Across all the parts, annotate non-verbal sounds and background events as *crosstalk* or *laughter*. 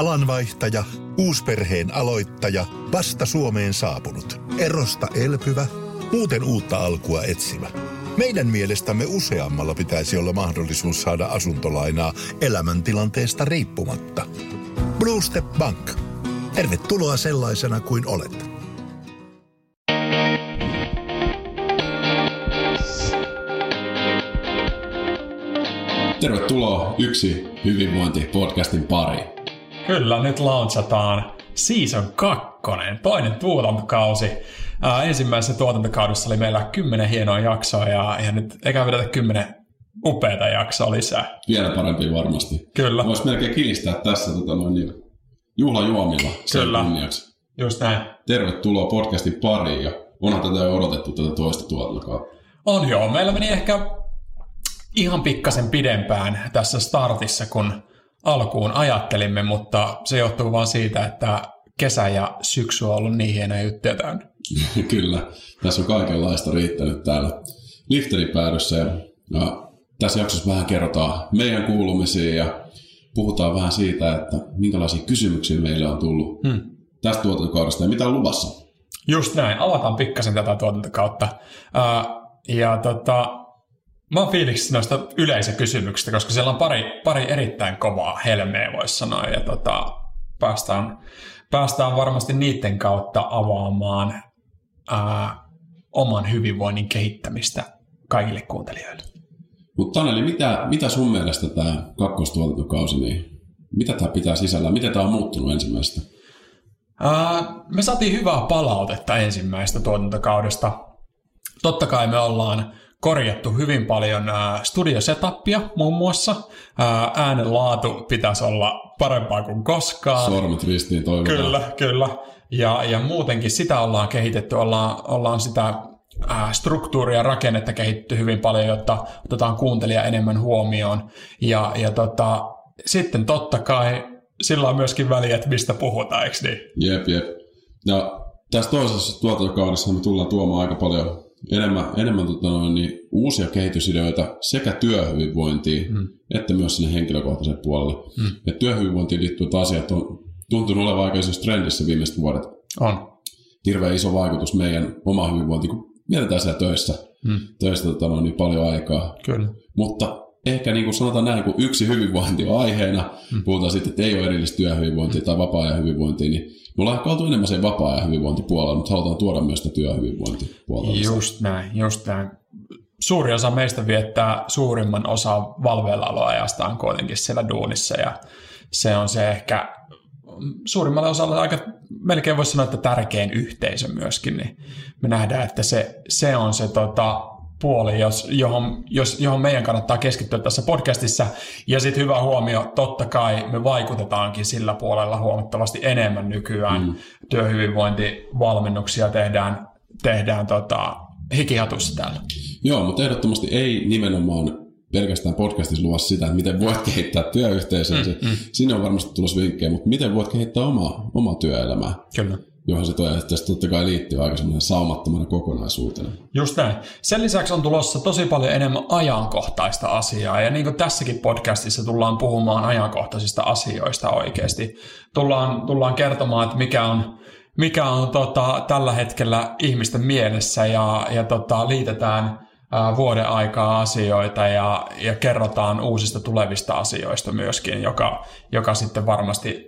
Alanvaihtaja, uusperheen aloittaja, vasta Suomeen saapunut, erosta elpyvä, muuten uutta alkua etsimä. Meidän mielestämme useammalla pitäisi olla mahdollisuus saada asuntolainaa elämäntilanteesta riippumatta. Blue Step Bank. Tervetuloa sellaisena kuin olet. Tervetuloa Yksi hyvinvointi-podcastin pariin. Kyllä, nyt launchataan season 2, toinen tuotantokausi. Ää, ensimmäisessä tuotantokaudessa oli meillä kymmenen hienoa jaksoa ja, ja nyt eikä vedetä kymmenen upeita jaksoa lisää. Vielä parempi varmasti. Kyllä. Voisi melkein kilistää tässä tota, noin, niin, juhlajuomilla sen Kyllä. kunniaksi. Just näin. Tervetuloa podcastin pariin ja onhan tätä jo odotettu tätä toista tuotantokautta. On joo, meillä meni ehkä ihan pikkasen pidempään tässä startissa, kun alkuun ajattelimme, mutta se johtuu vaan siitä, että kesä ja syksy on ollut niin hienoja juttuja täynnä. *laughs* Kyllä, tässä on kaikenlaista riittänyt täällä lifterin päädyssä ja, ja tässä jaksossa vähän kerrotaan meidän kuulumisiin ja puhutaan vähän siitä, että minkälaisia kysymyksiä meille on tullut Hmm. tästä tuotantokaudesta ja mitä on luvassa. Just näin, avataan pikkasen tätä tuotantokautta. Ja tota, mä oon fiiliksissä noista yleisökysymyksistä, koska siellä on pari, pari erittäin kovaa helmeä, voisi sanoa, ja tota, päästään, päästään varmasti niiden kautta avaamaan ää, oman hyvinvoinnin kehittämistä kaikille kuuntelijoille. Mutta Taneli, mitä, mitä sun mielestä tämä kakkostuotantokausi, niin mitä tämä pitää sisällä? Miten tämä on muuttunut ensimmäisestä? Ää, me saatiin hyvää palautetta ensimmäistä tuotantokaudesta. Totta kai me ollaan korjattu hyvin paljon studiosetappia muun muassa. Ää, äänen laatu pitäisi olla parempaa kuin koskaan. Sormet ristiin toivotaan. Kyllä, kyllä. Ja, ja muutenkin sitä ollaan kehitetty, ollaan, ollaan sitä ää, struktuuria ja rakennetta kehitetty hyvin paljon, jotta otetaan kuuntelija enemmän huomioon. Ja, ja tota, sitten totta kai sillä on myöskin väliä, että mistä puhutaan, eikö niin? Jep, jep. Ja tässä toisessa tuotantokaudessa me tullaan tuomaan aika paljon enemmän, enemmän tota niin uusia kehitysideoita sekä työhyvinvointiin mm. että myös sinne henkilökohtaiselle puolelle. Mm. Ja työhyvinvointiin liittyvät asiat on tuntunut olevan aika isossa trendissä viimeiset vuodet. On. Hirveän iso vaikutus meidän oma hyvinvointi, kun mietitään siellä töissä. Mm. Töissä tota niin paljon aikaa. Kyllä. Mutta ehkä niin kuin sanotaan näin, kun yksi hyvinvointi on aiheena, mm. puhutaan sitten, että ei ole erillistä työhyvinvointia tai vapaa-ajan hyvinvointia, niin me ollaan ehkä oltu enemmän sen vapaa-ajan hyvinvointipuolella, mutta halutaan tuoda myös sitä työhyvinvointipuolella. Just näin, just näin. Suuri osa meistä viettää suurimman osa valveillaoloajastaan kuitenkin siellä duunissa ja se on se ehkä suurimmalle osalle aika, melkein voisi sanoa, että tärkein yhteisö myöskin, niin me nähdään, että se, se on se tota, puoli, jos, johon, jos, johon meidän kannattaa keskittyä tässä podcastissa. Ja sitten hyvä huomio, totta kai me vaikutetaankin sillä puolella huomattavasti enemmän nykyään. Mm. Työhyvinvointivalmennuksia tehdään, tehdään tota, hikihatussa täällä. Joo, mutta ehdottomasti ei nimenomaan pelkästään podcastissa luvassa sitä, että miten voit kehittää työyhteisöä. Mm, mm. Sinne on varmasti tulossa vinkkejä, mutta miten voit kehittää omaa, omaa työelämää. Kyllä johon se toi, että totta kai liittyy aika semmoinen saumattomana kokonaisuutena. Just näin. Sen lisäksi on tulossa tosi paljon enemmän ajankohtaista asiaa, ja niin kuin tässäkin podcastissa tullaan puhumaan ajankohtaisista asioista oikeasti. Tullaan, tullaan kertomaan, että mikä on, mikä on tota, tällä hetkellä ihmisten mielessä, ja, ja tota, liitetään ää, vuoden aikaa asioita, ja, ja kerrotaan uusista tulevista asioista myöskin, joka, joka sitten varmasti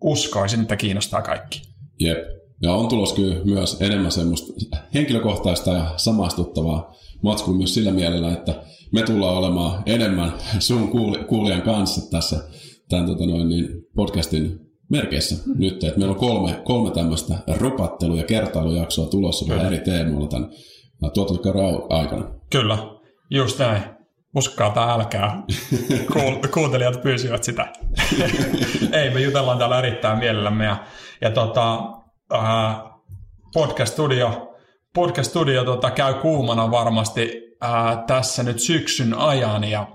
uskoisin, että kiinnostaa kaikki. Jep. Ja on tulos kyllä myös enemmän semmoista henkilökohtaista ja samastuttavaa matskua myös sillä mielellä, että me tullaan olemaan enemmän sun kuulijan kanssa tässä tämän tota noin, niin podcastin merkeissä mm. nyt. Että meillä on kolme, kolme tämmöistä ropattelu- ja kertailujaksoa tulossa vähän eri teemoilla tämän tuotantokauden aikana. Kyllä, just näin. Uskokaa tai älkää. *laughs* Kuul- kuuntelijat pyysivät sitä. *laughs* Ei, me jutellaan täällä erittäin mielellämme. Ja, ja tota, äh, podcast studio, podcast studio tota, käy kuumana varmasti äh, tässä nyt syksyn ajan. Ja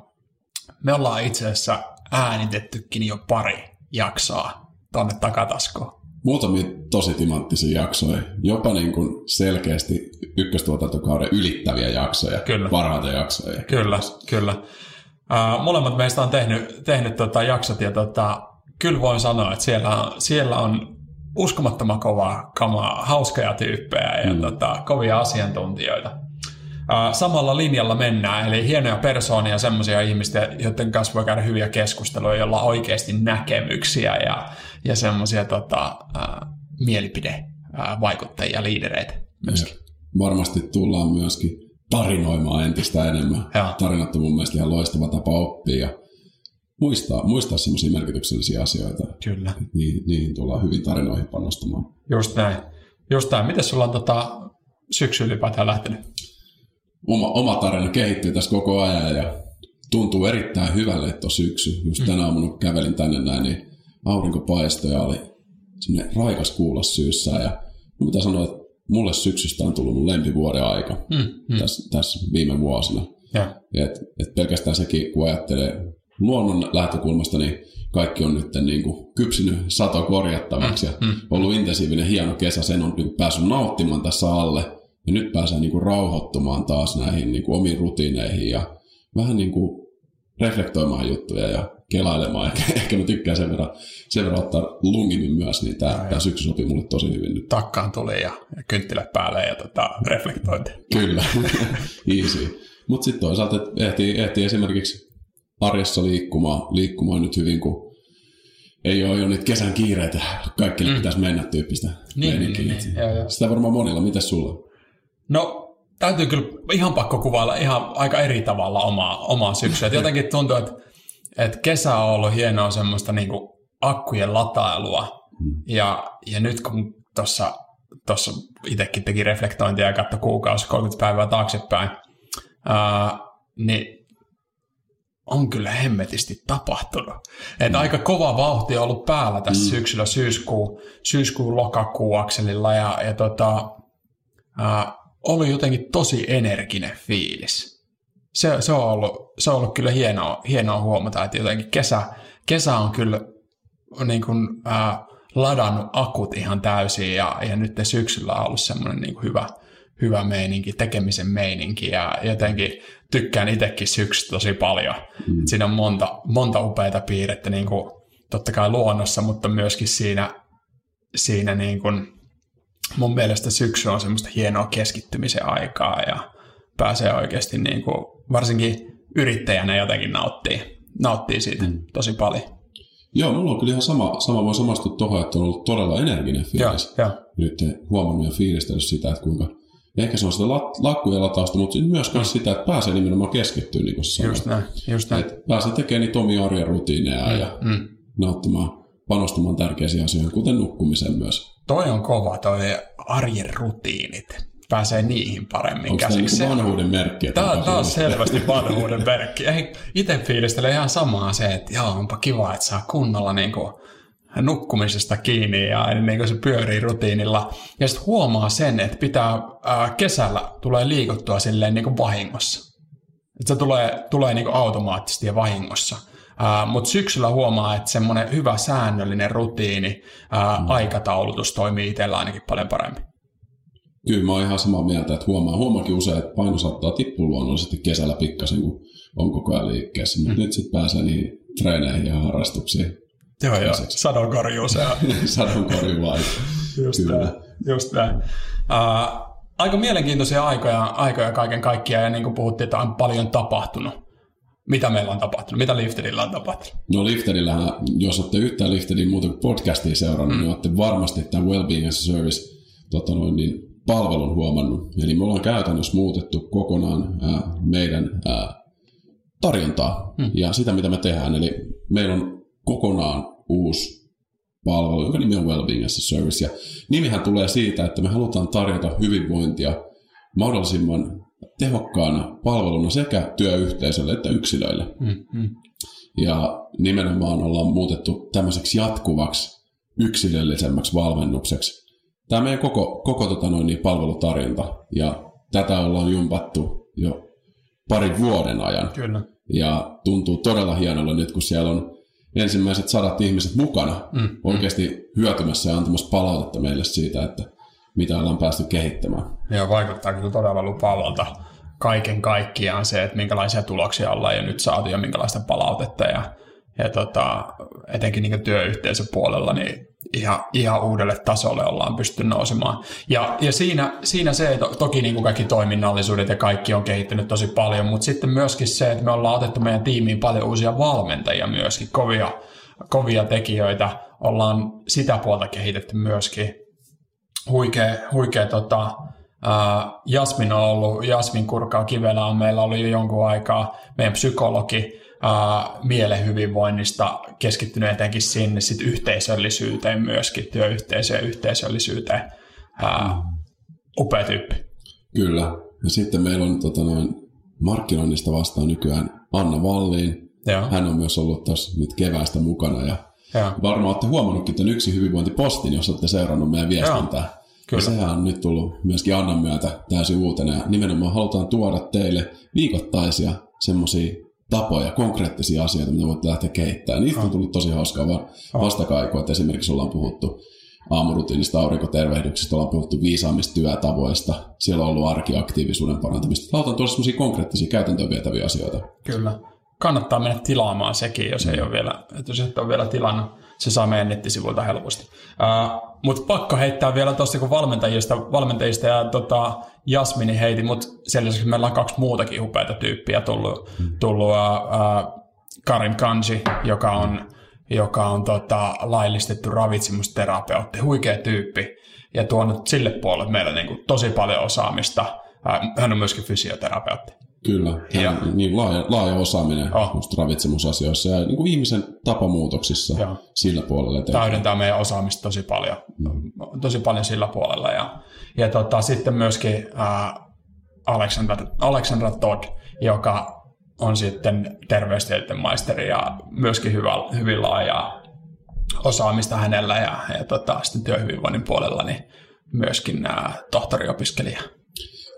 me ollaan itse asiassa äänitettykin jo pari jaksoa tonne takataskoon. Muutamia tosi timanttisia jaksoja, jopa niin kuin selkeästi ykköstuotantokauden ylittäviä jaksoja, Kyllä. parhaita jaksoja. Kyllä, kyllä. Uh, molemmat meistä on tehnyt, tehnyt tota jaksot ja tota, kyllä voin sanoa, että siellä on, siellä on uskomattoman kovaa kamaa, hauskoja tyyppejä ja mm. tota, kovia asiantuntijoita. samalla linjalla mennään, eli hienoja persoonia, semmoisia ihmisiä, joiden kanssa voi käydä hyviä keskusteluja, joilla on oikeasti näkemyksiä ja, ja semmoisia tota, mielipidevaikuttajia, liidereitä myöskin. Ja varmasti tullaan myöskin tarinoimaan entistä enemmän. Ja. Tarinat on mun mielestä ihan loistava tapa oppia muistaa, muistaa semmoisia merkityksellisiä asioita. Kyllä. Niihin, niihin tullaan hyvin tarinoihin panostamaan. Just näin. Just näin. Miten sulla on tota, syksy ylipäätään lähtenyt? Oma, oma tarina kehittyy tässä koko ajan ja tuntuu erittäin hyvälle, että on syksy. Just mm. tänä aamuna kävelin tänne näin, niin aurinko paistoi ja oli semmoinen raikas kuulla syyssä. Ja mitä sanoa, että mulle syksystä on tullut mun lempivuoden aika mm, mm. Tässä, tässä viime vuosina. Ja. Et, et pelkästään sekin, kun ajattelee luonnon lähtökulmasta, niin kaikki on nyt niin kuin kypsynyt sato korjattavaksi mm, ja mm. ollut intensiivinen hieno kesä, sen on niin päässyt nauttimaan tässä alle ja nyt pääsee niin kuin rauhoittumaan taas näihin niin kuin omiin rutiineihin ja vähän niin kuin reflektoimaan juttuja ja kelailemaan. *laughs* Ehkä, ehkä mä tykkään sen verran, sen verran ottaa lungimin myös, niin tämä, tämä syksy sopii mulle tosi hyvin nyt. Takkaan tuli ja, ja kynttilä päälle ja tota, reflektointi. Kyllä, *laughs* easy. Mutta sitten toisaalta ehtii, ehtii esimerkiksi arjessa liikkumaan, liikkumaan nyt hyvin, kun ei ole jo nyt kesän kiireitä, kaikille mm. pitäisi mennä tyyppistä niin, niin, niin, niin. Joo, joo. Sitä varmaan monilla. Mitäs sulla? No täytyy kyllä ihan pakko kuvailla ihan aika eri tavalla omaa, omaa syksyä. Et jotenkin tuntuu, että, että kesä on ollut hienoa semmoista niin kuin akkujen latailua. Mm. Ja, ja nyt kun tuossa tossa itsekin teki reflektointia ja katsoi kuukausi 30 päivää taaksepäin, ää, niin on kyllä hemmetisti tapahtunut. Et mm. aika kova vauhti on ollut päällä tässä mm. syksyllä syyskuu, syyskuun lokakuu akselilla ja, ja tota, ää, oli jotenkin tosi energinen fiilis. Se, se, on, ollut, se on ollut kyllä hienoa, hienoa huomata, että jotenkin kesä, kesä on kyllä niin kuin, ää, ladannut akut ihan täysin ja, ja nyt syksyllä on ollut semmoinen niin hyvä, hyvä meininki, tekemisen meininki ja jotenkin tykkään itsekin syksystä tosi paljon. Mm. Siinä on monta, monta upeita piirrettä niin kuin, totta kai luonnossa, mutta myöskin siinä, siinä niin kuin, mun mielestä syksy on semmoista hienoa keskittymisen aikaa ja pääsee oikeasti niin kuin, varsinkin yrittäjänä jotenkin nauttii, nauttii siitä mm. tosi paljon. Joo, mulla on kyllä ihan sama, sama voi samastua tuohon, että on ollut todella energinen fiilis. Joo, jo. Nyt huomannut ja fiilistellyt sitä, että kuinka ehkä se on sitä lakkujen latausta, mutta myös mm. sitä, että pääsee nimenomaan keskittyä, niin kuin Just näin, just näin. Että pääsee tekemään niitä omia arjen rutiineja mm, ja mm. nauttimaan, panostamaan tärkeisiin asioihin, kuten nukkumiseen myös. Toi on kova, toi arjen rutiinit. Pääsee niihin paremmin Onko käsiksi. Tämä niin vanhuuden merkki? Tämä, tämä on selvästi vanhuuden merkki. Itse fiilistelee ihan samaa se, että joo, onpa kiva, että saa kunnolla niin kuin nukkumisesta kiinni ja niin kuin se pyörii rutiinilla. Ja sitten huomaa sen, että pitää ää, kesällä tulee liikuttua silleen niin kuin vahingossa. Että se tulee, tulee niin kuin automaattisesti ja vahingossa. Mutta syksyllä huomaa, että semmoinen hyvä säännöllinen rutiini, ää, mm. aikataulutus toimii itsellä ainakin paljon paremmin. Kyllä mä oon ihan samaa mieltä, että huomaa, huomaakin usein, että paino saattaa tippua luonnollisesti kesällä pikkasen, kun on koko ajan liikkeessä. Mutta mm. nyt sitten pääsee niihin treeneihin ja harrastuksiin Joo, joo. Sadonkorjuu se *laughs* on. Sadonkorjuu vai. just Kyllä. Näin, just näin. Uh, aika mielenkiintoisia aikoja, aikoja kaiken kaikkiaan, ja niin kuin puhuttiin, että on paljon tapahtunut. Mitä meillä on tapahtunut? Mitä Liftedillä on tapahtunut? No Liftedillähän, jos olette yhtään Liftedin muuten kuin podcastia seurannut, mm. niin olette varmasti tämän Wellbeing as a Service tota noin, niin palvelun huomannut. Eli me ollaan käytännössä muutettu kokonaan ää, meidän ää, tarjontaa mm. ja sitä, mitä me tehdään. Eli meillä on kokonaan uusi palvelu, jonka nimi on Wellbeing as a Service. Ja nimihän tulee siitä, että me halutaan tarjota hyvinvointia mahdollisimman tehokkaana palveluna sekä työyhteisölle että yksilöille. Mm-hmm. Ja nimenomaan ollaan muutettu tämmöiseksi jatkuvaksi yksilöllisemmäksi valmennukseksi. Tämä meidän koko, koko tota noin, niin palvelutarjonta, ja tätä ollaan jumpattu jo parin vuoden ajan. Kyllä. Ja tuntuu todella hienolla nyt, kun siellä on ensimmäiset sadat ihmiset mukana mm. oikeasti hyötymässä ja antamassa palautetta meille siitä, että mitä ollaan päästy kehittämään. Joo, vaikuttaa kyllä todella lupaavalta kaiken kaikkiaan se, että minkälaisia tuloksia ollaan jo nyt saatu ja minkälaista palautetta. Ja, ja tota, etenkin niin työyhteisöpuolella, niin ihan, ihan uudelle tasolle ollaan pysty nousemaan. Ja, ja siinä, siinä se, että toki niin kuin kaikki toiminnallisuudet ja kaikki on kehittynyt tosi paljon, mutta sitten myöskin se, että me ollaan otettu meidän tiimiin paljon uusia valmentajia myöskin, kovia, kovia tekijöitä, ollaan sitä puolta kehitetty myöskin. Huikea, huikea tota, Uh, Jasmin on ollut, Jasmin Kurkaa Kivelä on meillä ollut jo jonkun aikaa, meidän psykologi, uh, mielen hyvinvoinnista keskittynyt etenkin sinne sit yhteisöllisyyteen myöskin, työyhteisöön ja yhteisöllisyyteen. Uh, upea tyyppi. Kyllä. Ja sitten meillä on tota, noin, markkinoinnista vastaan nykyään Anna Valliin. Joo. Hän on myös ollut tuossa nyt keväästä mukana ja Joo. varmaan olette huomannutkin että yksi hyvinvointipostin, jos olette seurannut meidän viestintää. Joo. Kyllä. Ja sehän on nyt tullut myöskin Annan myötä täysin uutena. Ja nimenomaan halutaan tuoda teille viikoittaisia semmoisia tapoja, konkreettisia asioita, mitä voitte lähteä kehittämään. Niistä on tullut tosi hauskaa vastakaikua, että esimerkiksi ollaan puhuttu aamurutiinista, aurinkotervehdyksestä, ollaan puhuttu viisaammista työtavoista, siellä on ollut arkiaktiivisuuden parantamista. Halutaan tuoda semmoisia konkreettisia käytäntöön vietäviä asioita. Kyllä. Kannattaa mennä tilaamaan sekin, jos ei ole vielä, että jos et ole vielä tilannut se saa meidän nettisivuilta helposti. Uh, mutta pakko heittää vielä tuosta kun valmentajista, valmentajista ja tota, Jasmini heiti, mutta sen lisäksi meillä on kaksi muutakin upeita tyyppiä tullut. tullut uh, Karin Kanji, joka on, joka on tota, laillistettu ravitsemusterapeutti, huikea tyyppi, ja tuonut sille puolelle meillä niin kuin, tosi paljon osaamista. Hän on myöskin fysioterapeutti. Kyllä, ja, niin laaja, laaja osaaminen oh. ravitsemusasioissa ja niin kuin ihmisen tapamuutoksissa ja. sillä puolella. Eteenpäin. Täydentää meidän osaamista tosi paljon, mm. tosi paljon sillä puolella. Ja, ja tota, sitten myöskin äh, Alexandra, Alexandra Todd, joka on sitten terveystieteen maisteri ja myöskin hyvä, hyvin laaja osaamista hänellä ja, ja tota, sitten työhyvinvoinnin puolella niin myöskin äh, tohtoriopiskelija.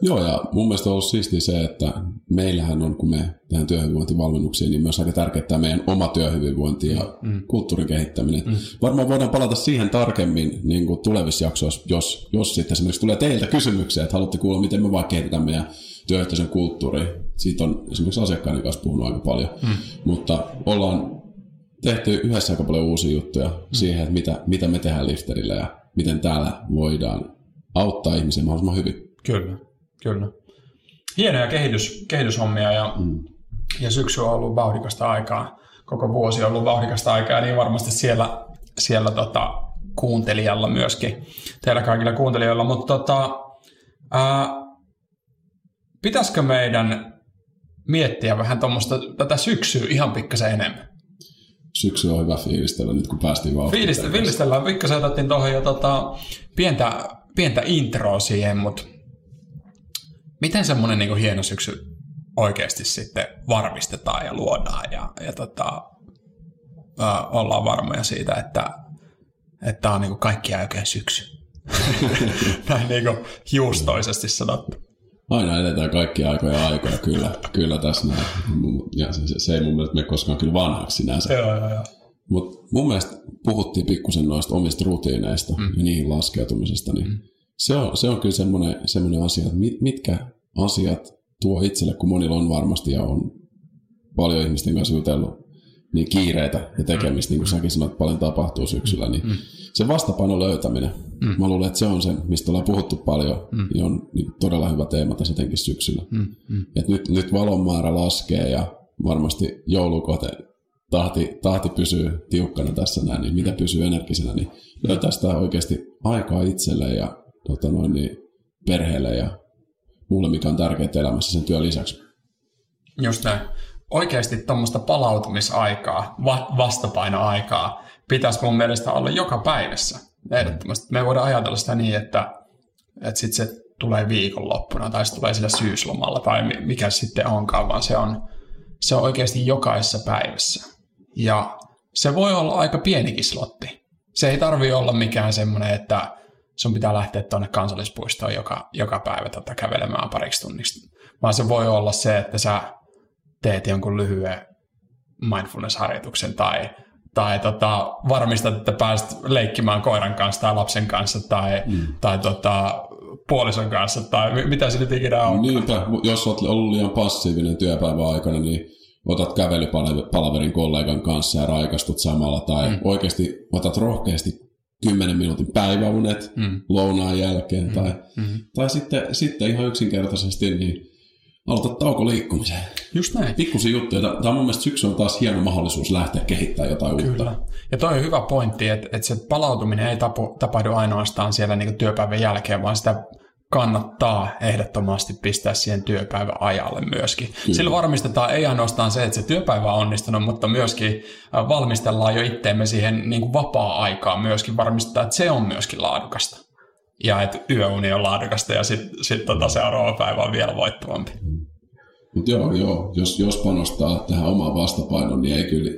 Joo, ja mun mielestä on ollut siistiä se, että meillähän on, kun me tehdään työhyvinvointivalmennuksia, niin myös aika tärkeää meidän oma työhyvinvointi ja mm. kulttuurin kehittäminen. Mm. Varmaan voidaan palata siihen tarkemmin niin kuin tulevissa jaksoissa, jos, jos sitten esimerkiksi tulee teiltä kysymyksiä, että haluatte kuulla, miten me vaan kehitetään meidän työyhteisön kulttuuri. Siitä on esimerkiksi asiakkaiden kanssa puhunut aika paljon. Mm. Mutta ollaan tehty yhdessä aika paljon uusia juttuja mm. siihen, että mitä, mitä me tehdään lifterillä ja miten täällä voidaan auttaa ihmisiä mahdollisimman hyvin. Kyllä. Kyllä. Hienoja kehitys, kehityshommia ja, mm. ja syksy on ollut vauhdikasta aikaa. Koko vuosi on ollut vauhdikasta aikaa, niin varmasti siellä, siellä tota, kuuntelijalla myöskin, teillä kaikilla kuuntelijoilla. Mutta tota, ää, pitäisikö meidän miettiä vähän tuommoista tätä syksyä ihan pikkasen enemmän? Syksy on hyvä fiilistellä nyt, kun päästiin vauhtiin. Fiilistellä, fiilistellään. Pikkasen otettiin tuohon jo tota, pientä, pientä introa siihen, mutta miten semmoinen niin hieno syksy oikeasti sitten varmistetaan ja luodaan ja, ja tota, ää, ollaan varmoja siitä, että tämä on niin kaikki oikein syksy. *laughs* Näin niin kuin juustoisesti sanottu. Aina edetään kaikkia aikoja aikoja, kyllä, kyllä tässä näin. Ja se, se, se ei mun mielestä mene koskaan kyllä vanhaksi sinänsä. Joo, joo, joo. Mutta mun mielestä puhuttiin pikkusen noista omista rutiineista mm. ja niihin laskeutumisesta, niin mm se on, se on kyllä semmoinen, semmoinen asia, että mit, mitkä asiat tuo itselle, kun monilla on varmasti ja on paljon ihmisten kanssa jutellut, niin kiireitä ja tekemistä, niin kuin säkin sanoit, paljon tapahtuu syksyllä, niin mm. se vastapaino löytäminen, mm. mä luulen, että se on se, mistä ollaan puhuttu paljon, mm. niin on niin todella hyvä teema tässä etenkin syksyllä. Mm. Mm. Et nyt, nyt valon määrä laskee ja varmasti joulukote tahti, tahti pysyy tiukkana tässä näin, niin mitä pysyy energisenä, niin löytää sitä oikeasti aikaa itselle ja tota noin, niin perheelle ja muulle, mikä on tärkeää elämässä sen työn lisäksi. Just näin. Oikeasti tuommoista palautumisaikaa, va- vastapainoaikaa pitäisi mun mielestä olla joka päivässä. Ehdottomasti. Me voidaan ajatella sitä niin, että, että sit se tulee viikonloppuna tai se tulee sillä syyslomalla tai mikä sitten onkaan, vaan se on, se on oikeasti jokaisessa päivässä. Ja se voi olla aika pienikin slotti. Se ei tarvi olla mikään semmoinen, että sun pitää lähteä tuonne kansallispuistoon joka, joka päivä tota, kävelemään pariksi tunnista. Vaan se voi olla se, että sä teet jonkun lyhyen mindfulness-harjoituksen tai, tai tota, varmistat, että pääset leikkimään koiran kanssa tai lapsen kanssa tai, mm. tai tota, puolison kanssa tai mitä se nyt ikinä on. Niinpä, jos olet ollut liian passiivinen työpäivän aikana, niin otat kävelypalaverin kollegan kanssa ja raikastut samalla, tai mm. oikeasti otat rohkeasti 10 minuutin päiväunet mm. lounaan jälkeen, mm. tai, mm. tai sitten, sitten ihan yksinkertaisesti niin aloita tauko liikkumiseen. Just näin. Pikkusi juttuja. Tämä on mun mielestä syksy on taas hieno mahdollisuus lähteä kehittämään jotain Kyllä. uutta. Ja toi on hyvä pointti, että, että se palautuminen ei tapu, tapahdu ainoastaan siellä niin työpäivän jälkeen, vaan sitä kannattaa ehdottomasti pistää siihen työpäivän ajalle myöskin. Kyllä. Sillä varmistetaan ei ainoastaan se, että se työpäivä on onnistunut, mutta myöskin valmistellaan jo itteemme siihen niin kuin vapaa-aikaan myöskin varmistetaan, että se on myöskin laadukasta. Ja että yöuni on laadukasta ja sitten sit tota seuraava päivä on vielä voittavampi. Mutta joo, joo. Jos, jos panostaa tähän omaan vastapainoon, niin ei kyllä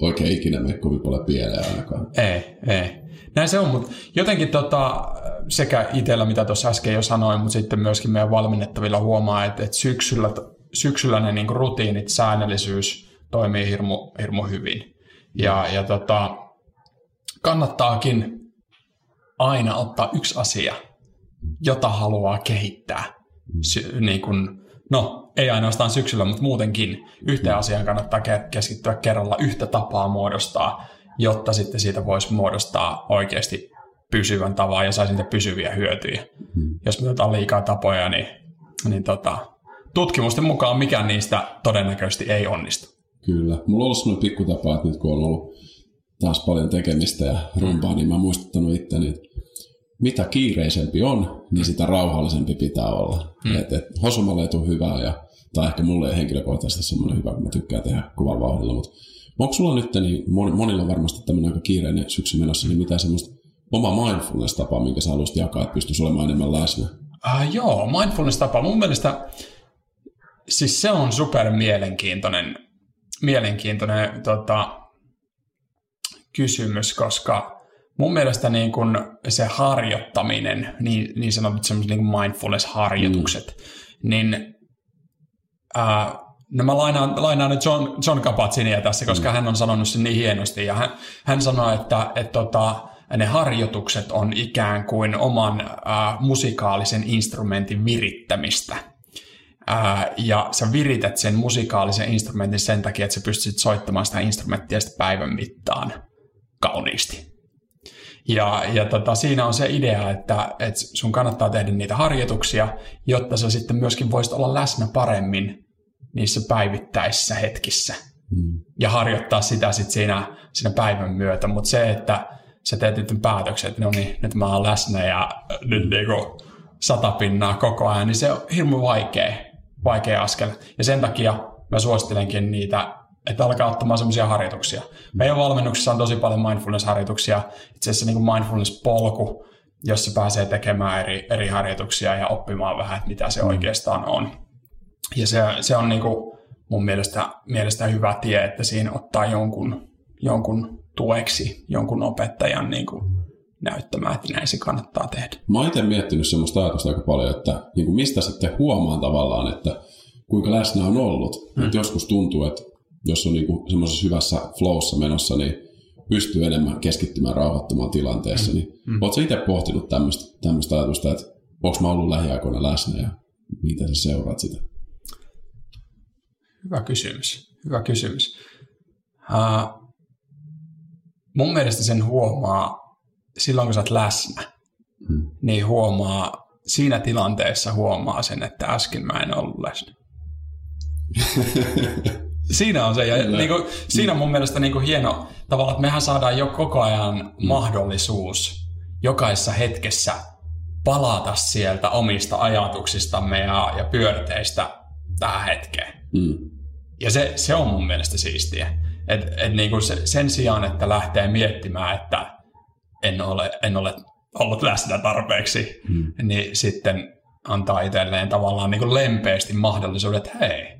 oikein ikinä mene kovin paljon pieleen ainakaan. Ei, ei. Näin se on, mutta jotenkin tota, sekä itsellä, mitä tuossa äsken jo sanoin, mutta sitten myöskin meidän valmennettavilla huomaa, että, että syksyllä, syksyllä ne niin rutiinit, säännöllisyys toimii hirmu, hirmu hyvin. Ja, ja tota, kannattaakin aina ottaa yksi asia, jota haluaa kehittää. Sy- niin kun, no, ei ainoastaan syksyllä, mutta muutenkin yhteen asiaan kannattaa keskittyä kerralla yhtä tapaa muodostaa, jotta sitten siitä voisi muodostaa oikeasti pysyvän tavan ja saisi niitä pysyviä hyötyjä. Hmm. Jos me otetaan liikaa tapoja, niin, niin tota, tutkimusten mukaan mikään niistä todennäköisesti ei onnistu. Kyllä. Mulla on ollut sellainen pikkutapa, että nyt kun on ollut taas paljon tekemistä ja rumpaa, niin mä oon muistuttanut itteni, että mitä kiireisempi on, niin sitä rauhallisempi pitää olla. Hmm. Et, et, hosumalle ei tule hyvää, ja, tai ehkä mulle ei henkilökohtaisesti semmoinen hyvä, kun mä tykkään tehdä kovalla vauhdilla, mutta onko sulla nyt, niin monilla on varmasti tämmöinen aika kiireinen syksy menossa, niin mitä semmoista oma mindfulness-tapa, minkä sä haluaisit jakaa, että pystyisi olemaan enemmän läsnä? Uh, joo, mindfulness-tapa. Mun mielestä siis se on super mielenkiintoinen, mielenkiintoinen tota, kysymys, koska mun mielestä niin kun se harjoittaminen, niin, niin sanotut semmoiset niin mindfulness-harjoitukset, mm. niin uh, No mä lainaan, lainaan nyt John, John Kapatsinia tässä, koska mm. hän on sanonut sen niin hienosti. Ja hän, hän sanoi, että, että tota, ne harjoitukset on ikään kuin oman äh, musikaalisen instrumentin virittämistä. Äh, ja sä virität sen musikaalisen instrumentin sen takia, että sä pystyt soittamaan sitä instrumenttia sitä päivän mittaan kauniisti. Ja, ja tota, siinä on se idea, että, että sun kannattaa tehdä niitä harjoituksia, jotta sä sitten myöskin voisit olla läsnä paremmin niissä päivittäisissä hetkissä. Mm. Ja harjoittaa sitä sitten siinä, siinä päivän myötä. Mutta se, että sä teet nyt päätöksen, että no niin, nyt mä oon läsnä ja nyt niinku sata pinnaa koko ajan, niin se on hirmu vaikea, vaikea askel. Ja sen takia mä suosittelenkin niitä, että alkaa ottamaan semmoisia harjoituksia. Meidän valmennuksessa on tosi paljon mindfulness-harjoituksia, itse asiassa niin mindfulness-polku, jossa pääsee tekemään eri, eri harjoituksia ja oppimaan vähän, että mitä se mm. oikeastaan on. Ja se, se on niin kuin mun mielestä, mielestä hyvä tie, että siinä ottaa jonkun, jonkun tueksi jonkun opettajan niin kuin näyttämään, että näin se kannattaa tehdä. Mä oon itse miettinyt semmoista ajatusta aika paljon, että niin kuin mistä sitten huomaan tavallaan, että kuinka läsnä on ollut. Hmm. Että joskus tuntuu, että jos on niin kuin semmoisessa hyvässä flowssa menossa, niin pystyy enemmän keskittymään rauhoittumaan tilanteessa. Hmm. Niin hmm. Oletko itse pohtinut tämmöistä, tämmöistä ajatusta, että onko mä ollut lähiaikoina läsnä ja miten sä seuraat sitä? Hyvä kysymys. Hyvä kysymys. Uh, mun mielestä sen huomaa silloin, kun sä oot läsnä, hmm. niin huomaa, siinä tilanteessa huomaa sen, että äsken mä en ollut läsnä. *laughs* siinä on se. Ja niin kuin, siinä on mun mielestä niin kuin hieno tavalla, että mehän saadaan jo koko ajan hmm. mahdollisuus jokaisessa hetkessä palata sieltä omista ajatuksistamme ja, ja pyörteistä tähän hetkeen. Hmm. Ja se, se on mun mielestä siistiä. Et, et niinku se, sen sijaan, että lähtee miettimään, että en ole, en ole ollut läsnä tarpeeksi, hmm. niin sitten antaa itselleen tavallaan niinku lempeästi mahdollisuudet, että hei,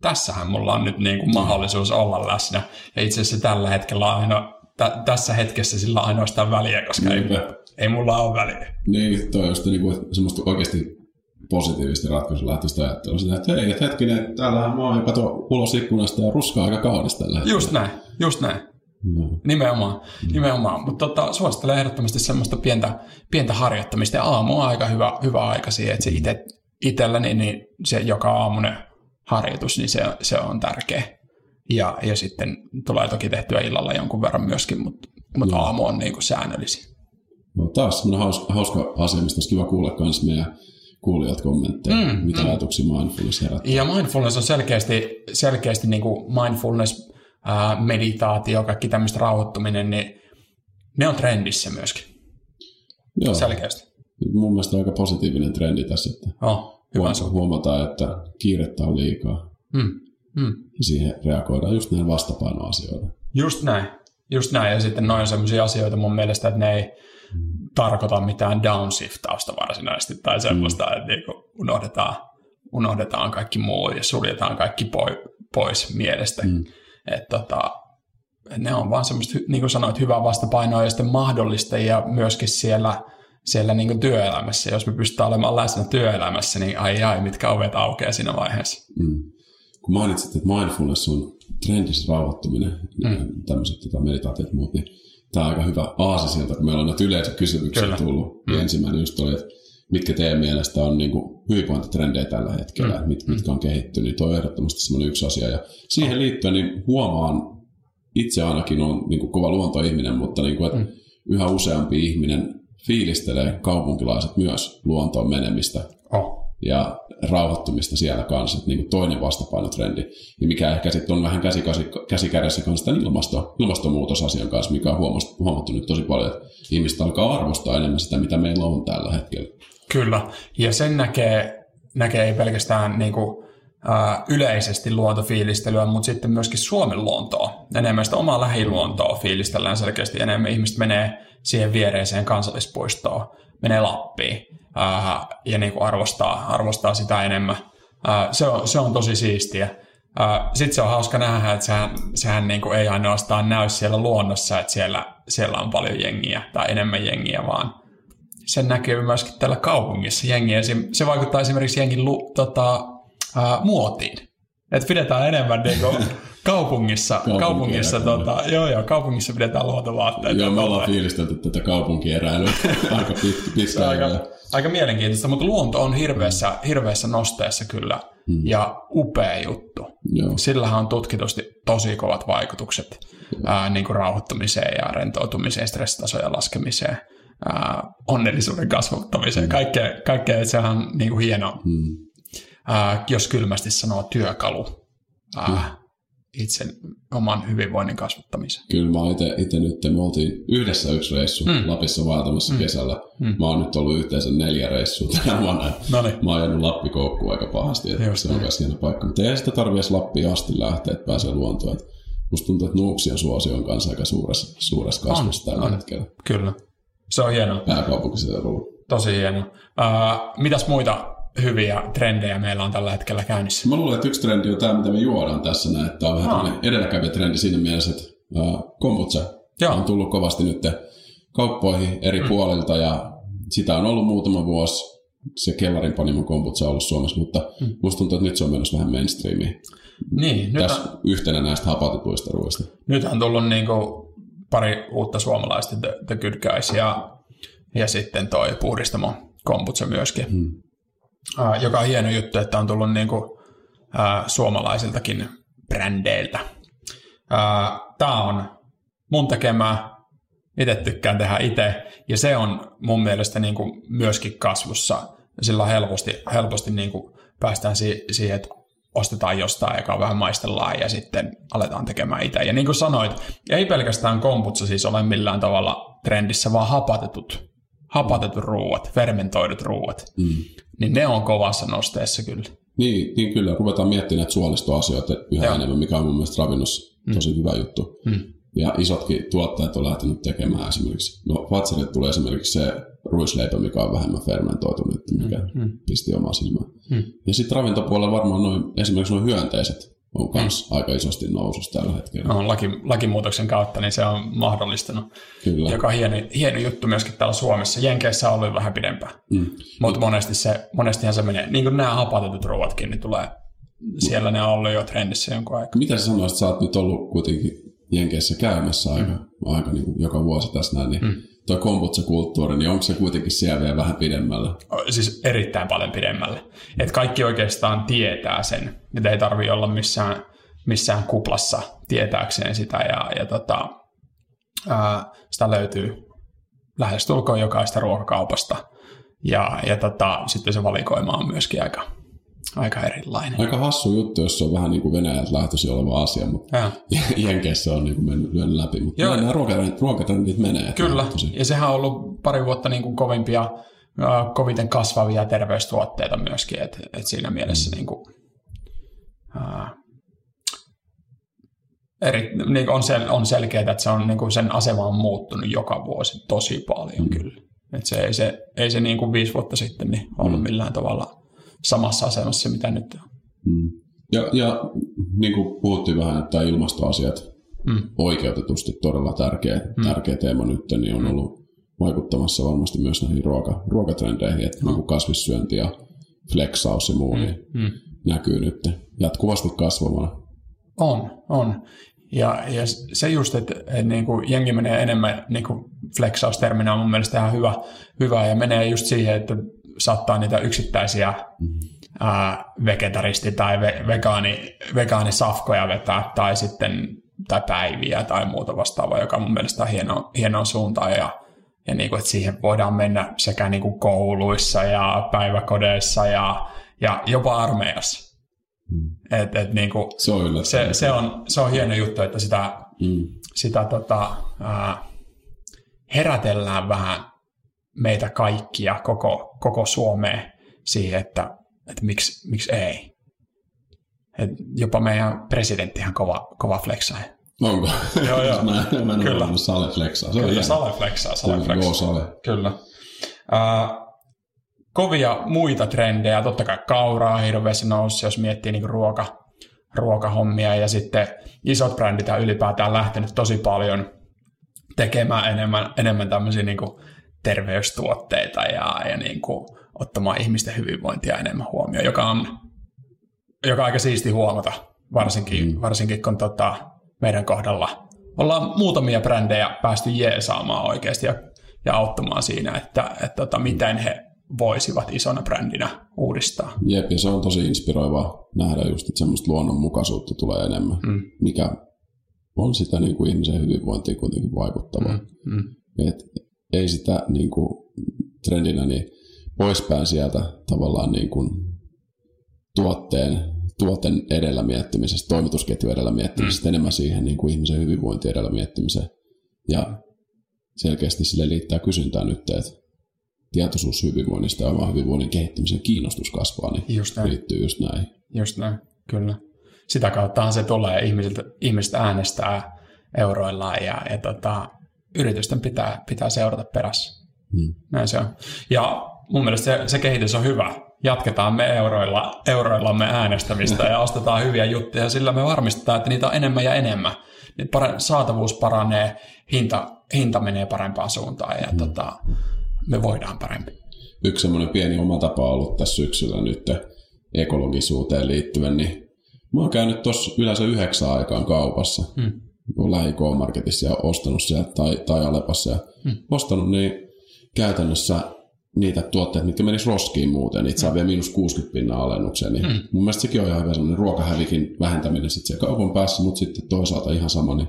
tässähän mulla on nyt niinku mahdollisuus olla läsnä. Ja itse asiassa tällä hetkellä aino, t- tässä hetkessä sillä on ainoastaan väliä, koska ei, ei mulla ole väliä. Niin, toi on just niinku semmoista oikeasti positiivisesti ratkaisulähtöistä ajattelua. Sitä, että hei, et hetkinen, täällähän mä oon kato ulos ikkunasta ja ruskaa aika kaunis tällä hetkellä. Just näin, just näin. No. Nimenomaan, mm. nimenomaan. Mutta tota, suosittelen ehdottomasti semmoista pientä, pientä harjoittamista. Ja aamu on aika hyvä, hyvä aika siihen, että se ite, itselläni niin se joka aamunen harjoitus, niin se, se on tärkeä. Ja, ja sitten tulee toki tehtyä illalla jonkun verran myöskin, mutta, mutta aamu on niin kuin säännöllisin. No, taas semmoinen hauska, hauska asia, mistä olisi kiva kuulla myös meidän kuulijat kommentteja, mm, mitä mm. ajatuksia mindfulness herättää. Ja mindfulness on selkeästi, selkeästi niin kuin mindfulness, ää, meditaatio, kaikki tämmöistä rauhoittuminen, niin ne on trendissä myöskin. Joo. Selkeästi. Mun mielestä aika positiivinen trendi tässä, että oh, hyvä huomataan, että kiirettä on liikaa. Mm. Mm. Ja siihen reagoidaan just näin vastapainoasioita. Just näin. Just näin. Ja sitten noin on sellaisia asioita mun mielestä, että ne ei tarkoita mitään downshiftausta varsinaisesti tai semmoista, mm. että niinku unohdetaan, unohdetaan kaikki muu ja suljetaan kaikki pois mielestä. Mm. Että tota, ne on vaan semmoista, niin kuin sanoit, hyvää vastapainoa ja sitten mahdollistajia myöskin siellä, siellä niin kuin työelämässä. Jos me pystytään olemaan läsnä työelämässä, niin ai ai, mitkä ovet aukeaa siinä vaiheessa. Mm. Kun mainitsit, että mindfulness on trendissä rauhoittuminen, mm. tämmöiset tota, meditaatiot ja muut, niin tämä on aika hyvä aasi sieltä, kun meillä on näitä yleensä kysymyksiä Kyllä. tullut. Mm. ensimmäinen just oli, että mitkä teidän mielestä on niin kuin hyvinvointitrendejä tällä hetkellä, mm. mit, mitkä on kehittynyt, niin tuo on ehdottomasti semmoinen yksi asia. Ja siihen liittyen niin huomaan, itse ainakin on niin kuin kova luontoihminen, mutta niin kuin, että mm. yhä useampi ihminen fiilistelee kaupunkilaiset myös luontoon menemistä. Oh ja rauhoittumista siellä kanssa, että niin kuin toinen vastapainotrendi, ja mikä ehkä sitten on vähän käsi, käsi, kanssa ilmasto, ilmastonmuutosasian kanssa, mikä on huomattu, huomattu nyt tosi paljon, että ihmiset alkaa arvostaa enemmän sitä, mitä meillä on tällä hetkellä. Kyllä, ja sen näkee, näkee ei pelkästään niin kuin, ää, yleisesti luontofiilistelyä, mutta sitten myöskin Suomen luontoa. Enemmän sitä omaa lähiluontoa fiilistellään selkeästi enemmän. Ihmiset menee siihen viereiseen kansallispuistoon, menee Lappiin ja niin kuin arvostaa, arvostaa sitä enemmän. Se, on, se on tosi siistiä. Sitten se on hauska nähdä, että sehän, sehän niin kuin ei ainoastaan näy siellä luonnossa, että siellä, siellä on paljon jengiä tai enemmän jengiä, vaan sen näkyy myöskin täällä kaupungissa jengiä. Se, se vaikuttaa esimerkiksi jengin lu, tota, ää, muotiin. Että pidetään enemmän niin kuin kaupungissa, kaupungissa tota, joo, joo, kaupungissa pidetään luontovaatteita. Joo, me ollaan fiilistelty tätä kaupunkieräilyä *laughs* aika pitkä, pitkä aika, aika mielenkiintoista, mutta luonto on hirveässä, hirveässä nosteessa kyllä hmm. ja upea juttu. Joo. Sillähän on tutkitusti tosi kovat vaikutukset ää, niin kuin rauhoittumiseen ja rentoutumiseen, stressitasojen laskemiseen, ää, onnellisuuden kasvattamiseen. Hmm. Kaikkea, kaikkea sehän on niin kuin hieno, hmm. ää, jos kylmästi sanoo, työkalu. Ää, hmm itse oman hyvinvoinnin kasvattamiseen. Kyllä mä itse nyt, me oltiin yhdessä yksi reissu mm. Lapissa vaatamassa mm. kesällä. Mm. Mä oon nyt ollut yhteensä neljä reissua tänä vuonna. Noniin. Mä oon jäänyt Lappikoukkuun aika pahasti, että Just se on myös hieno paikka. Mutta ei sitä tarvitse Lappiin asti lähteä, että pääsee luontoon. Että musta tuntuu, että nuuksien suosio on kanssa aika suuressa, suuressa kasvussa tällä hetkellä. Kyllä. Se on hienoa. Pääkaupunkiseudulla. Tosi hienoa. Uh, mitäs muita hyviä trendejä meillä on tällä hetkellä käynnissä? Mä luulen, että yksi trendi on tämä, mitä me juodaan tässä näin, että tämä on vähän edelläkävijä trendi siinä mielessä, että kombucha Joo. on tullut kovasti nyt kauppoihin eri mm. puolilta ja sitä on ollut muutama vuosi. Se kellarin panimon kombucha on ollut Suomessa, mutta mm. musta tuntuu, että nyt se on menossa vähän mainstreamiin. Niin, Tässä on, yhtenä näistä hapatetuista ruoista. Nyt on tullut niin kuin pari uutta suomalaista The, The Good Guys ja, ja sitten toi puhdistamo kombucha myöskin. Mm joka on hieno juttu, että on tullut niin kuin, äh, suomalaisiltakin brändeiltä. Äh, Tämä on mun tekemää, itse tykkään tehdä itse, ja se on mun mielestä niin kuin myöskin kasvussa. Sillä helposti, helposti niin kuin päästään si- siihen, että ostetaan jostain, joka vähän maistellaan ja sitten aletaan tekemään itse. Ja niin kuin sanoit, ei pelkästään komputsa siis ole millään tavalla trendissä, vaan hapatetut, hapatetut ruuat, fermentoidut ruuat. Mm niin ne on kovassa nosteessa kyllä. Niin, niin kyllä, ruvetaan miettimään näitä suolistoasioita yhä Joo. enemmän, mikä on mun mielestä ravinnossa mm. tosi hyvä juttu. Mm. Ja isotkin tuottajat on lähtenyt tekemään esimerkiksi, no Fatserille tulee esimerkiksi se ruisleipä, mikä on vähemmän fermentoitunut, mikä mm. mm. pisti omaa silmään. Mm. Ja sitten ravintopuolella varmaan noin, esimerkiksi noin hyönteiset on myös aika isosti nousussa tällä hetkellä. No, laki, lakimuutoksen kautta niin se on mahdollistanut, Kyllä. joka on hieno, hieno juttu myöskin täällä Suomessa. Jenkeissä on ollut vähän pidempään, mm. mutta monesti se, monestihan se menee, niin kuin nämä hapatetut ruoatkin, niin tulee, siellä ne on ollut jo trendissä jonkun aikaa. Mitä sä sanoisit, sä oot nyt ollut kuitenkin Jenkeissä käymässä aika, mm. aika niin kuin joka vuosi tässä näin, niin mm tuo kombucha-kulttuuri, niin onko se kuitenkin siellä vielä vähän pidemmällä? Siis erittäin paljon pidemmälle. Että kaikki oikeastaan tietää sen, että ei tarvi olla missään, missään kuplassa tietääkseen sitä ja, ja tota, ää, sitä löytyy lähestulkoon jokaista ruokakaupasta. Ja, ja tota, sitten se valikoima on myöskin aika, aika erilainen. Aika hassu juttu, jos se on vähän niin kuin Venäjältä lähtöisin oleva asia, mutta. *laughs* Jenkeissä on niin kuin mennyt, mennyt läpi. Mutta Joo. nämä ruokatrendit menee. Kyllä, ja sehän on ollut pari vuotta niin kuin kovimpia, koviten kasvavia terveystuotteita myöskin, että et siinä mielessä mm. niin kuin, äh, eri, niin on, sel, on selkeää, että se on, niin kuin sen asema on muuttunut joka vuosi tosi paljon mm. kyllä. Et se ei se, ei se niin kuin viisi vuotta sitten niin ollut mm. millään tavalla samassa asemassa, mitä nyt on. Mm. Ja, ja niin kuin puhuttiin vähän, että ilmastoasiat mm. oikeutetusti todella tärkeä, mm. tärkeä teema nyt, niin on mm. ollut vaikuttamassa varmasti myös näihin ruoka, ruokatrendeihin, että mm. niin kasvissyönti ja flexaus ja muu mm. Niin mm. näkyy nyt jatkuvasti kasvamana. On, on. Ja, ja se just, että, että niin kuin jengi menee enemmän, niin kuin flexausterminä on mun mielestä ihan hyvä, hyvä ja menee just siihen, että saattaa niitä yksittäisiä mm-hmm. ää, vegetaristi- tai ve, vegaani, vegaanisafkoja vetää tai sitten tai päiviä tai muuta vastaavaa, joka mun mielestä on hieno, hieno suunta ja, ja niin kuin, että siihen voidaan mennä sekä niin kuin kouluissa ja päiväkodeissa ja, ja jopa armeijassa. Mm. Et, et niin kuin, se, on se, se, on, se on hieno juttu, että sitä, mm. sitä tota, ää, herätellään vähän meitä kaikkia, koko, koko Suomeen siihen, että, että miksi, miksi ei. Et jopa meidän presidenttihan kova, kova flexaa. Onko? Joo, joo. mä, *laughs* mä en Kyllä. ole Sale flexaa. Se Kyllä, Sale flexaa. Sale flexaa. Sale. Kyllä. Uh, kovia muita trendejä, totta kai kauraa hirveästi nousi, jos miettii niin ruoka, ruokahommia ja sitten isot brändit on ylipäätään lähtenyt tosi paljon tekemään enemmän, enemmän tämmöisiä niin kuin terveystuotteita ja, ja niin kuin ottamaan ihmisten hyvinvointia enemmän huomioon, joka on, joka on aika siisti huomata, varsinkin, mm. varsinkin kun tota, meidän kohdalla ollaan muutamia brändejä päästy jeesaamaan oikeasti ja, ja auttamaan siinä, että, että, tota, miten he voisivat isona brändinä uudistaa. Jep, ja se on tosi inspiroivaa nähdä just, että semmoista luonnonmukaisuutta tulee enemmän, mm. mikä on sitä niin kuin ihmisen hyvinvointiin kuitenkin vaikuttavaa. Mm. Mm. Et ei sitä niin kuin, trendinä niin poispäin sieltä tavallaan niin kuin, tuotteen, tuotteen edellä miettimisestä, toimitusketju edellä miettimisestä, mm. enemmän siihen niin kuin ihmisen hyvinvointi edellä miettimiseen. Ja selkeästi sille liittää kysyntää nyt, että tietoisuus hyvinvoinnista ja oman hyvinvoinnin kehittämisen kiinnostus kasvaa, niin just näin. liittyy just näin. Just näin, kyllä. Sitä kauttahan se tulee, ihmiset, ihmiset äänestää euroillaan ja, ja tota, yritysten pitää, pitää seurata perässä. Hmm. Näin se on. Ja mun mielestä se, se kehitys on hyvä. Jatketaan me euroilla, euroillamme äänestämistä ja ostetaan hyviä juttuja, sillä me varmistetaan, että niitä on enemmän ja enemmän. Niin saatavuus paranee, hinta, hinta menee parempaan suuntaan ja hmm. tota, me voidaan paremmin. Yksi semmoinen pieni oma tapa on ollut tässä syksyllä nyt ekologisuuteen liittyen, niin mä oon käynyt tuossa yleensä yhdeksän aikaan kaupassa. Hmm. Lähi marketissa ja ostanut sieltä tai, tai Alepassa ja hmm. ostanut niin käytännössä niitä tuotteita, mitkä menis roskiin muuten, niitä saa hmm. vielä miinus 60 pinnaa alennukseen. Niin hmm. Mun mielestä sekin on ihan hyvä semmoinen ruokahävikin vähentäminen sitten siellä kaupan päässä, mutta sitten toisaalta ihan sama niin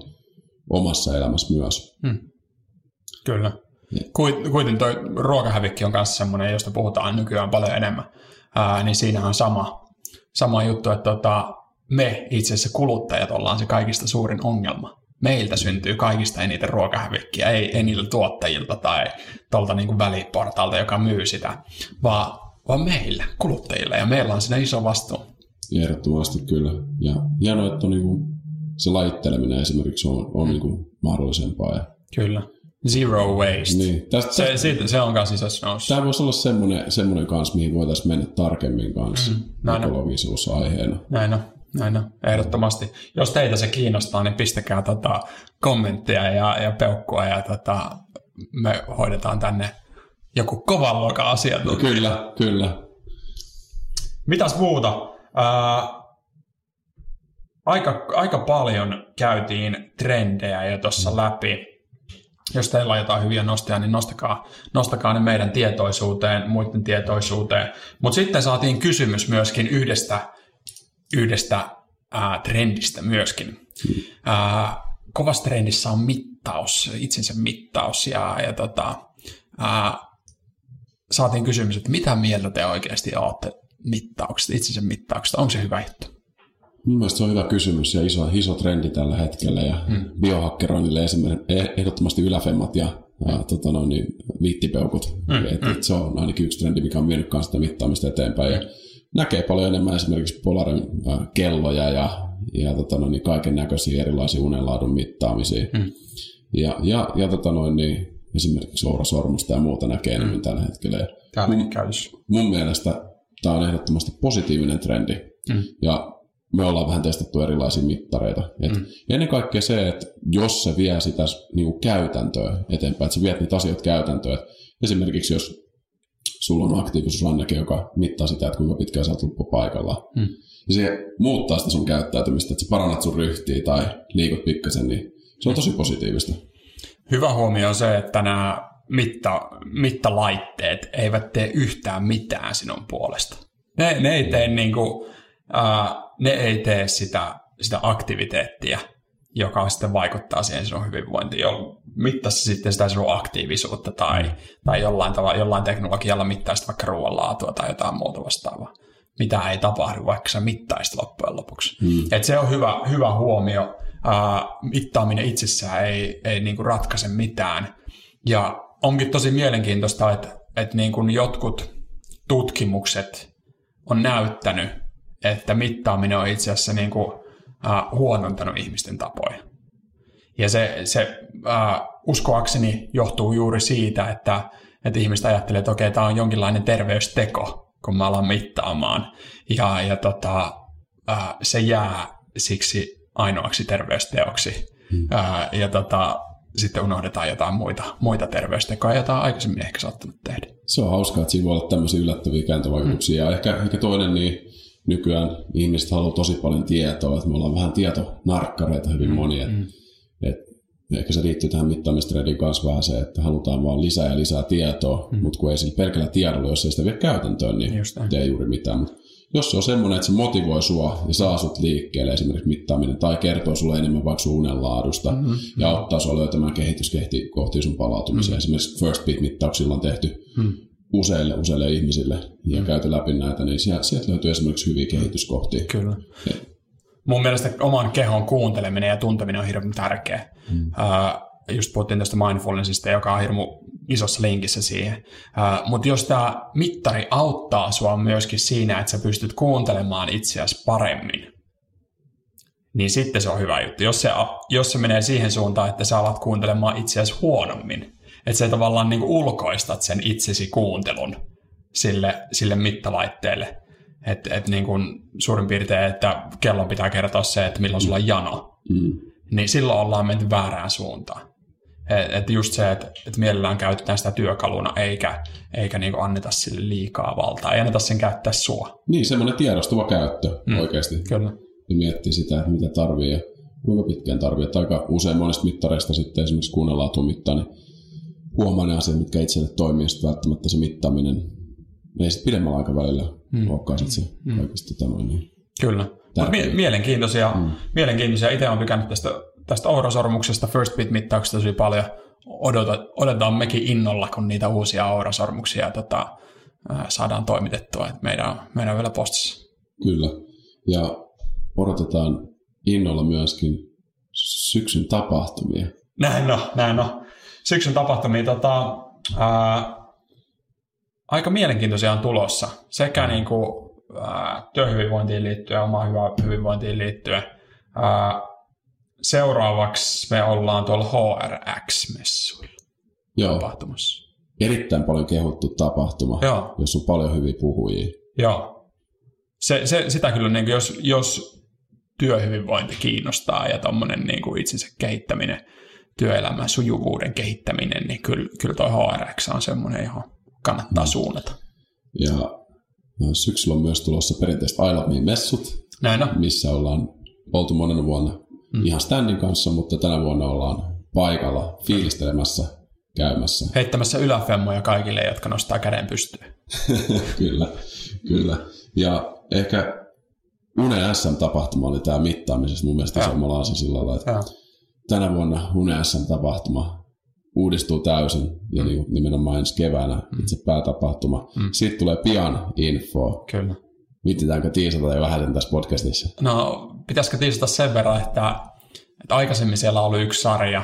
omassa elämässä myös. Hmm. Kyllä. Kuitenkin tuo ruokahävikki on myös semmoinen, josta puhutaan nykyään paljon enemmän. Ää, niin siinä on sama, sama juttu, että tota, me itse asiassa kuluttajat ollaan se kaikista suurin ongelma. Meiltä syntyy kaikista eniten ruokahävikkiä, ei, ei niiltä tuottajilta tai tuolta niin väliportaalta, joka myy sitä, vaan, vaan meillä, kuluttajilla, ja meillä on siinä iso vastuu. Ehdottomasti kyllä. Ja hienoa, että on niin kuin, se laitteleminen esimerkiksi on, on niin kuin mahdollisempaa. Ja kyllä. Zero waste. Niin. Tästä, se, siitä, se on kanssa isossa nousussa. Tämä voisi olla semmoinen, semmoinen kanssa, mihin voitaisiin mennä tarkemmin kanssa mm, ekologisuusaiheena. Näin on. Näin on, ehdottomasti. Jos teitä se kiinnostaa, niin pistäkää tota kommenttia ja, ja peukkua ja tota, me hoidetaan tänne joku kovan luokan asiantuntija. Kyllä, kyllä. Mitäs muuta? Ää, aika, aika paljon käytiin trendejä jo tuossa läpi jos teillä on jotain hyviä nostoja, niin nostakaa, nostakaa ne meidän tietoisuuteen, muiden tietoisuuteen. Mutta sitten saatiin kysymys myöskin yhdestä, yhdestä ää, trendistä myöskin. Mm. Ää, kovassa trendissä on mittaus, itsensä mittaus ja, ja tota, ää, saatiin kysymys, että mitä mieltä te oikeasti olette mittauksesta, itsensä mittauksesta, onko se hyvä juttu? Mielestäni se on hyvä kysymys ja iso, iso trendi tällä hetkellä ja hmm. biohakkeroinnille esimerkiksi ehdottomasti yläfemmat ja, ja tota noin, niin, viittipeukut. Hmm. Et, et se on ainakin yksi trendi, mikä on vienyt sitä mittaamista eteenpäin. Ja näkee paljon enemmän esimerkiksi Polarin kelloja ja, ja tota noin, niin kaiken näköisiä erilaisia unenlaadun mittaamisia. Hmm. Ja, ja, ja tota noin, niin, esimerkiksi ourasormusta ja muuta näkee enemmän hmm. tällä hetkellä. Mun, mun mielestä tämä on ehdottomasti positiivinen trendi. Hmm. Ja me ollaan vähän testattu erilaisia mittareita. Et mm. Ennen kaikkea se, että jos se vie sitä niin kuin käytäntöä eteenpäin, että sä viet niitä asioita käytäntöön. Et esimerkiksi jos sulla on aktiivisuusranneke, joka mittaa sitä, että kuinka pitkään sä oot paikalla, mm. ja se muuttaa sitä sun käyttäytymistä, että sä parannat sun ryhtiä tai liikut pikkasen, niin se on tosi positiivista. Hyvä huomio on se, että nämä mitta, mittalaitteet eivät tee yhtään mitään sinun puolesta. Ne, ne ei tee niin kuin, uh, ne ei tee sitä, sitä aktiviteettia, joka sitten vaikuttaa siihen sinun hyvinvointiin. Mittasi sitten sitä sinun aktiivisuutta tai, tai jollain, tavalla, jollain teknologialla mittaisi vaikka ruoanlaatua tai jotain muuta vastaavaa. Mitä ei tapahdu, vaikka sä mittaisit loppujen lopuksi. Hmm. Et se on hyvä, hyvä huomio. Uh, mittaaminen itsessään ei, ei niinku ratkaise mitään. Ja onkin tosi mielenkiintoista, että, että niinku jotkut tutkimukset on näyttänyt, että mittaaminen on itse asiassa niin huonontanut ihmisten tapoja. Ja se, se uskoakseni johtuu juuri siitä, että, että ihmiset ajattelee, että okei, tämä on jonkinlainen terveysteko, kun mä alan mittaamaan. Ja, ja tota, se jää siksi ainoaksi terveysteoksi. Hmm. Ja tota, sitten unohdetaan jotain muita, muita terveystekoja, joita on aikaisemmin ehkä saattanut tehdä. Se on hauskaa, että siinä voi olla tämmöisiä yllättäviä kääntövaikutuksia. Hmm. Ja ehkä, ehkä toinen, niin nykyään ihmiset haluaa tosi paljon tietoa, että me ollaan vähän tietonarkkareita hyvin mm, moni. Mm. Et, ehkä se liittyy tähän mittaamistreidin kanssa vähän se, että halutaan vaan lisää ja lisää tietoa, mm. mutta kun ei sillä pelkällä tiedolla, jos ei sitä vie käytäntöön, niin tee juuri mitään. Mut jos se on semmoinen, että se motivoi sua ja saa sut liikkeelle esimerkiksi mittaaminen tai kertoo sulle enemmän vaikka sun unenlaadusta mm-hmm. ja auttaa sua löytämään kehitys kohti sun palautumisia. Mm-hmm. Esimerkiksi First Beat-mittauksilla on tehty mm-hmm useille, useille ihmisille ja mm. käyty läpi näitä, niin sieltä, sieltä löytyy esimerkiksi hyviä kehityskohtia. Kyllä. Ja. Mun mielestä oman kehon kuunteleminen ja tunteminen on hirveän tärkeä. Mm. Uh, just puhuttiin tästä mindfulnessista, joka on hirmu isossa linkissä siihen. Uh, Mutta jos tämä mittari auttaa sua myöskin siinä, että sä pystyt kuuntelemaan itseäsi paremmin, niin sitten se on hyvä juttu. Jos se, jos se menee siihen suuntaan, että sä alat kuuntelemaan itseäsi huonommin, että sä tavallaan niin kuin ulkoistat sen itsesi kuuntelun sille, sille mittalaitteelle. Että et niin kuin suurin piirtein, että kellon pitää kertoa se, että milloin sulla on jano. Mm. Niin silloin ollaan menty väärään suuntaan. Että et just se, että et mielellään käytetään sitä työkaluna, eikä, eikä niinku anneta sille liikaa valtaa. Ei anneta sen käyttää sua. Niin, semmoinen tiedostuva käyttö mm. oikeasti. Kyllä. Ja miettii sitä, mitä tarvii ja kuinka pitkään tarvii. Että aika usein monesta mittareista sitten esimerkiksi kuunnellaan mittaa, niin huomaa ne asiat, mitkä itselle toimii, ja välttämättä se mittaaminen ei sitten pidemmällä aikavälillä mm. olekaan sit se mm. kaikista tota noin, niin Kyllä. Mie- mielenkiintoisia. Mm. mielenkiintoisia. Itse olen tykännyt tästä, tästä aurasormuksesta, first bit-mittauksesta tosi paljon. Odota, odotetaan mekin innolla, kun niitä uusia aurasormuksia tota, saadaan toimitettua. Et meidän, meidän on vielä postissa. Kyllä. Ja odotetaan innolla myöskin syksyn tapahtumia. Näin no, näin no syksyn tapahtumia tota, ää, aika mielenkiintoisia on tulossa. Sekä mm. niin kuin, ää, työhyvinvointiin liittyen, omaan hyvään hyvinvointiin liittyen. Ää, seuraavaksi me ollaan tuolla HRX-messuilla Joo. tapahtumassa. Erittäin paljon kehuttu tapahtuma, Joo. jos on paljon hyviä puhujia. Joo. Se, se, sitä kyllä, niin kuin, jos, jos työhyvinvointi kiinnostaa ja tuommoinen niin itsensä kehittäminen – työelämän sujuvuuden kehittäminen, niin kyllä, kyllä toi HRX on semmoinen, johon kannattaa mm. suunnata. Ja no, syksyllä on myös tulossa perinteiset I Love Me-messut, Näin on. missä ollaan oltu monena vuonna mm. ihan standin kanssa, mutta tänä vuonna ollaan paikalla fiilistelemässä, käymässä. Heittämässä yläfemmoja kaikille, jotka nostaa käden pystyyn. *laughs* kyllä, kyllä. Ja ehkä Une SM-tapahtuma oli tämä mittaamisessa mun mielestä isommalla sillä että ja. Tänä vuonna Une SM-tapahtuma uudistuu täysin ja mm. nimenomaan ensi keväänä mm. itse päätapahtuma. Mm. Sitten tulee pian info. Kyllä. Viittitäänkö tiisata jo vähän tässä podcastissa? No, pitäisikö tiisata sen verran, että, että aikaisemmin siellä oli yksi sarja,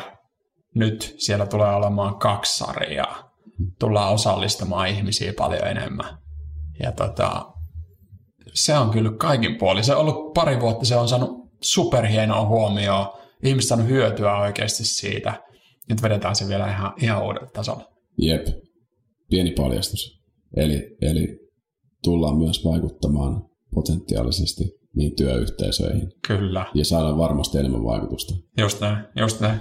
nyt siellä tulee olemaan kaksi sarjaa. Tullaan osallistamaan ihmisiä paljon enemmän. Ja tota, se on kyllä kaikin puoli. Se on ollut pari vuotta, se on saanut superhienoa huomioon. Ihmiset on hyötyä oikeasti siitä. Nyt vedetään se vielä ihan, ihan uudelle tasolle. Jep, pieni paljastus. Eli, eli tullaan myös vaikuttamaan potentiaalisesti niin työyhteisöihin. Kyllä. Ja saadaan varmasti enemmän vaikutusta. Just näin, just näin.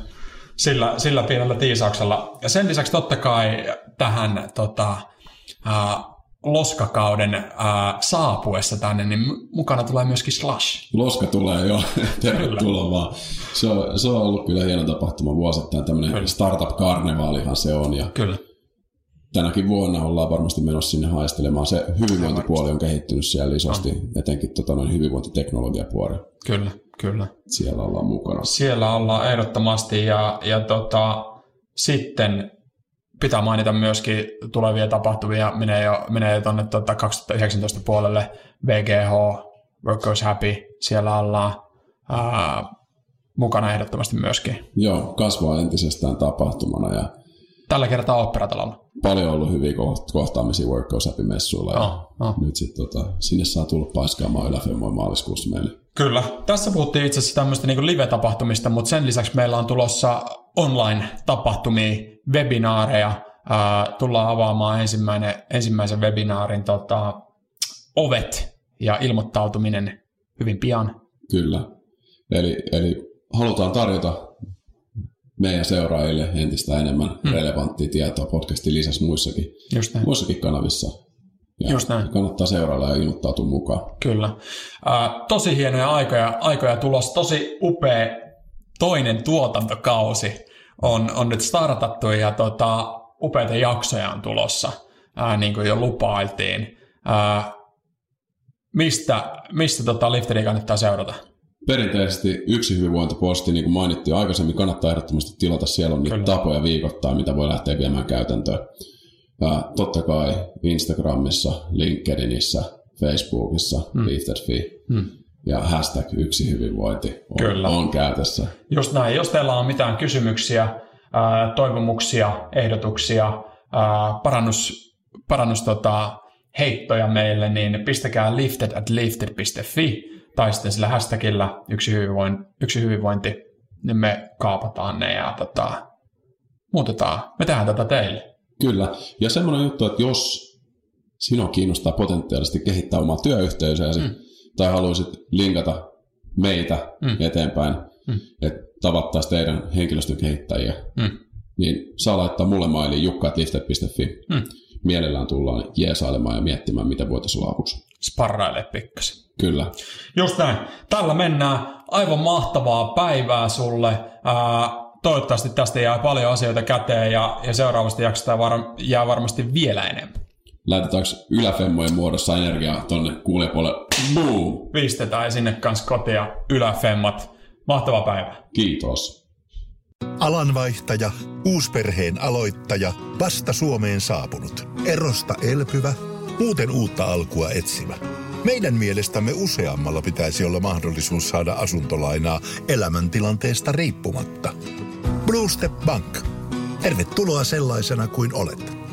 Sillä, sillä pienellä tiisauksella. Ja sen lisäksi totta kai tähän tota, loskakauden äh, saapuessa tänne, niin mukana tulee myöskin Slash. Loska tulee jo, *laughs* tervetuloa vaan. Se on, se on ollut kyllä hieno tapahtuma vuosittain, tämmöinen startup karnevaalihan se on. Ja kyllä. Tänäkin vuonna ollaan varmasti menossa sinne haistelemaan. Se hyvinvointipuoli on kehittynyt siellä isosti, on. etenkin tota, noin hyvinvointiteknologiapuoli. Kyllä, kyllä. Siellä ollaan mukana. Siellä ollaan ehdottomasti ja, ja tota, sitten pitää mainita myöskin tulevia tapahtumia, menee jo, menee tuonne tuota 2019 puolelle, VGH, Work Goes Happy, siellä ollaan ää, mukana ehdottomasti myöskin. Joo, kasvaa entisestään tapahtumana ja Tällä kertaa operatalolla. Paljon ollut hyviä kohtaamisia Work Goes Happy-messuilla ja oh, oh. nyt sitten tota, sinne saa tulla paiskaamaan Yläfemmoin maaliskuussa meille. Kyllä. Tässä puhuttiin itse asiassa tämmöistä niin live-tapahtumista, mutta sen lisäksi meillä on tulossa online-tapahtumia, webinaareja. Äh, tullaan avaamaan ensimmäinen, ensimmäisen webinaarin tota, ovet ja ilmoittautuminen hyvin pian. Kyllä. Eli, eli halutaan tarjota meidän seuraajille entistä enemmän hmm. relevanttia tietoa podcastin lisäksi muissakin, Just muissakin kanavissa. Ja Just näin. Kannattaa seurailla ja ilmoittautua mukaan. Kyllä. Äh, tosi hienoja aikoja, aikoja tulossa. Tosi upea toinen tuotantokausi on, on nyt startattu ja tota, upeita jaksoja on tulossa, ää, niin kuin jo lupailtiin. Ää, mistä mistä tota Lifteria kannattaa seurata? Perinteisesti yksi hyvinvointiposti, niin kuin mainittiin aikaisemmin, kannattaa ehdottomasti tilata. Siellä on niitä Kyllä. tapoja viikoittaa, mitä voi lähteä viemään käytäntöön. Ää, totta kai Instagramissa, LinkedInissä, Facebookissa, mm. Lifted.fi. Mm ja hashtag yksi hyvinvointi on, Kyllä. on käytössä. Just näin. Jos teillä on mitään kysymyksiä, toivomuksia, ehdotuksia, parannus, parannus tota, heittoja meille, niin pistäkää lifted at lifted.fi tai sitten sillä hashtagillä yksi, hyvinvointi, yksi hyvinvointi, niin me kaapataan ne ja tota, muutetaan. Me tehdään tätä teille. Kyllä. Ja semmoinen juttu, että jos sinua kiinnostaa potentiaalisesti kehittää omaa työyhteisöäsi, mm tai haluaisit linkata meitä mm. eteenpäin, mm. että tavattaisiin teidän henkilöstön kehittäjiä, mm. niin saa laittaa mulle mailiin jukka.lifted.fi. Mm. Mielellään tullaan jeesailemaan ja miettimään, mitä voitaisiin olla avuksi. Sparraile pikkasen. Kyllä. Just näin. Tällä mennään. Aivan mahtavaa päivää sulle. Ää, toivottavasti tästä jää paljon asioita käteen ja, ja seuraavasta jaksosta var, jää varmasti vielä enemmän laitetaanko yläfemmojen muodossa energiaa tonne kuulijapuolelle. Boom! Pistetään sinne kanssa kotia yläfemmat. Mahtava päivä. Kiitos. Alanvaihtaja, uusperheen aloittaja, vasta Suomeen saapunut, erosta elpyvä, muuten uutta alkua etsimä. Meidän mielestämme useammalla pitäisi olla mahdollisuus saada asuntolainaa elämäntilanteesta riippumatta. Blue Step Bank. Tervetuloa sellaisena kuin olet.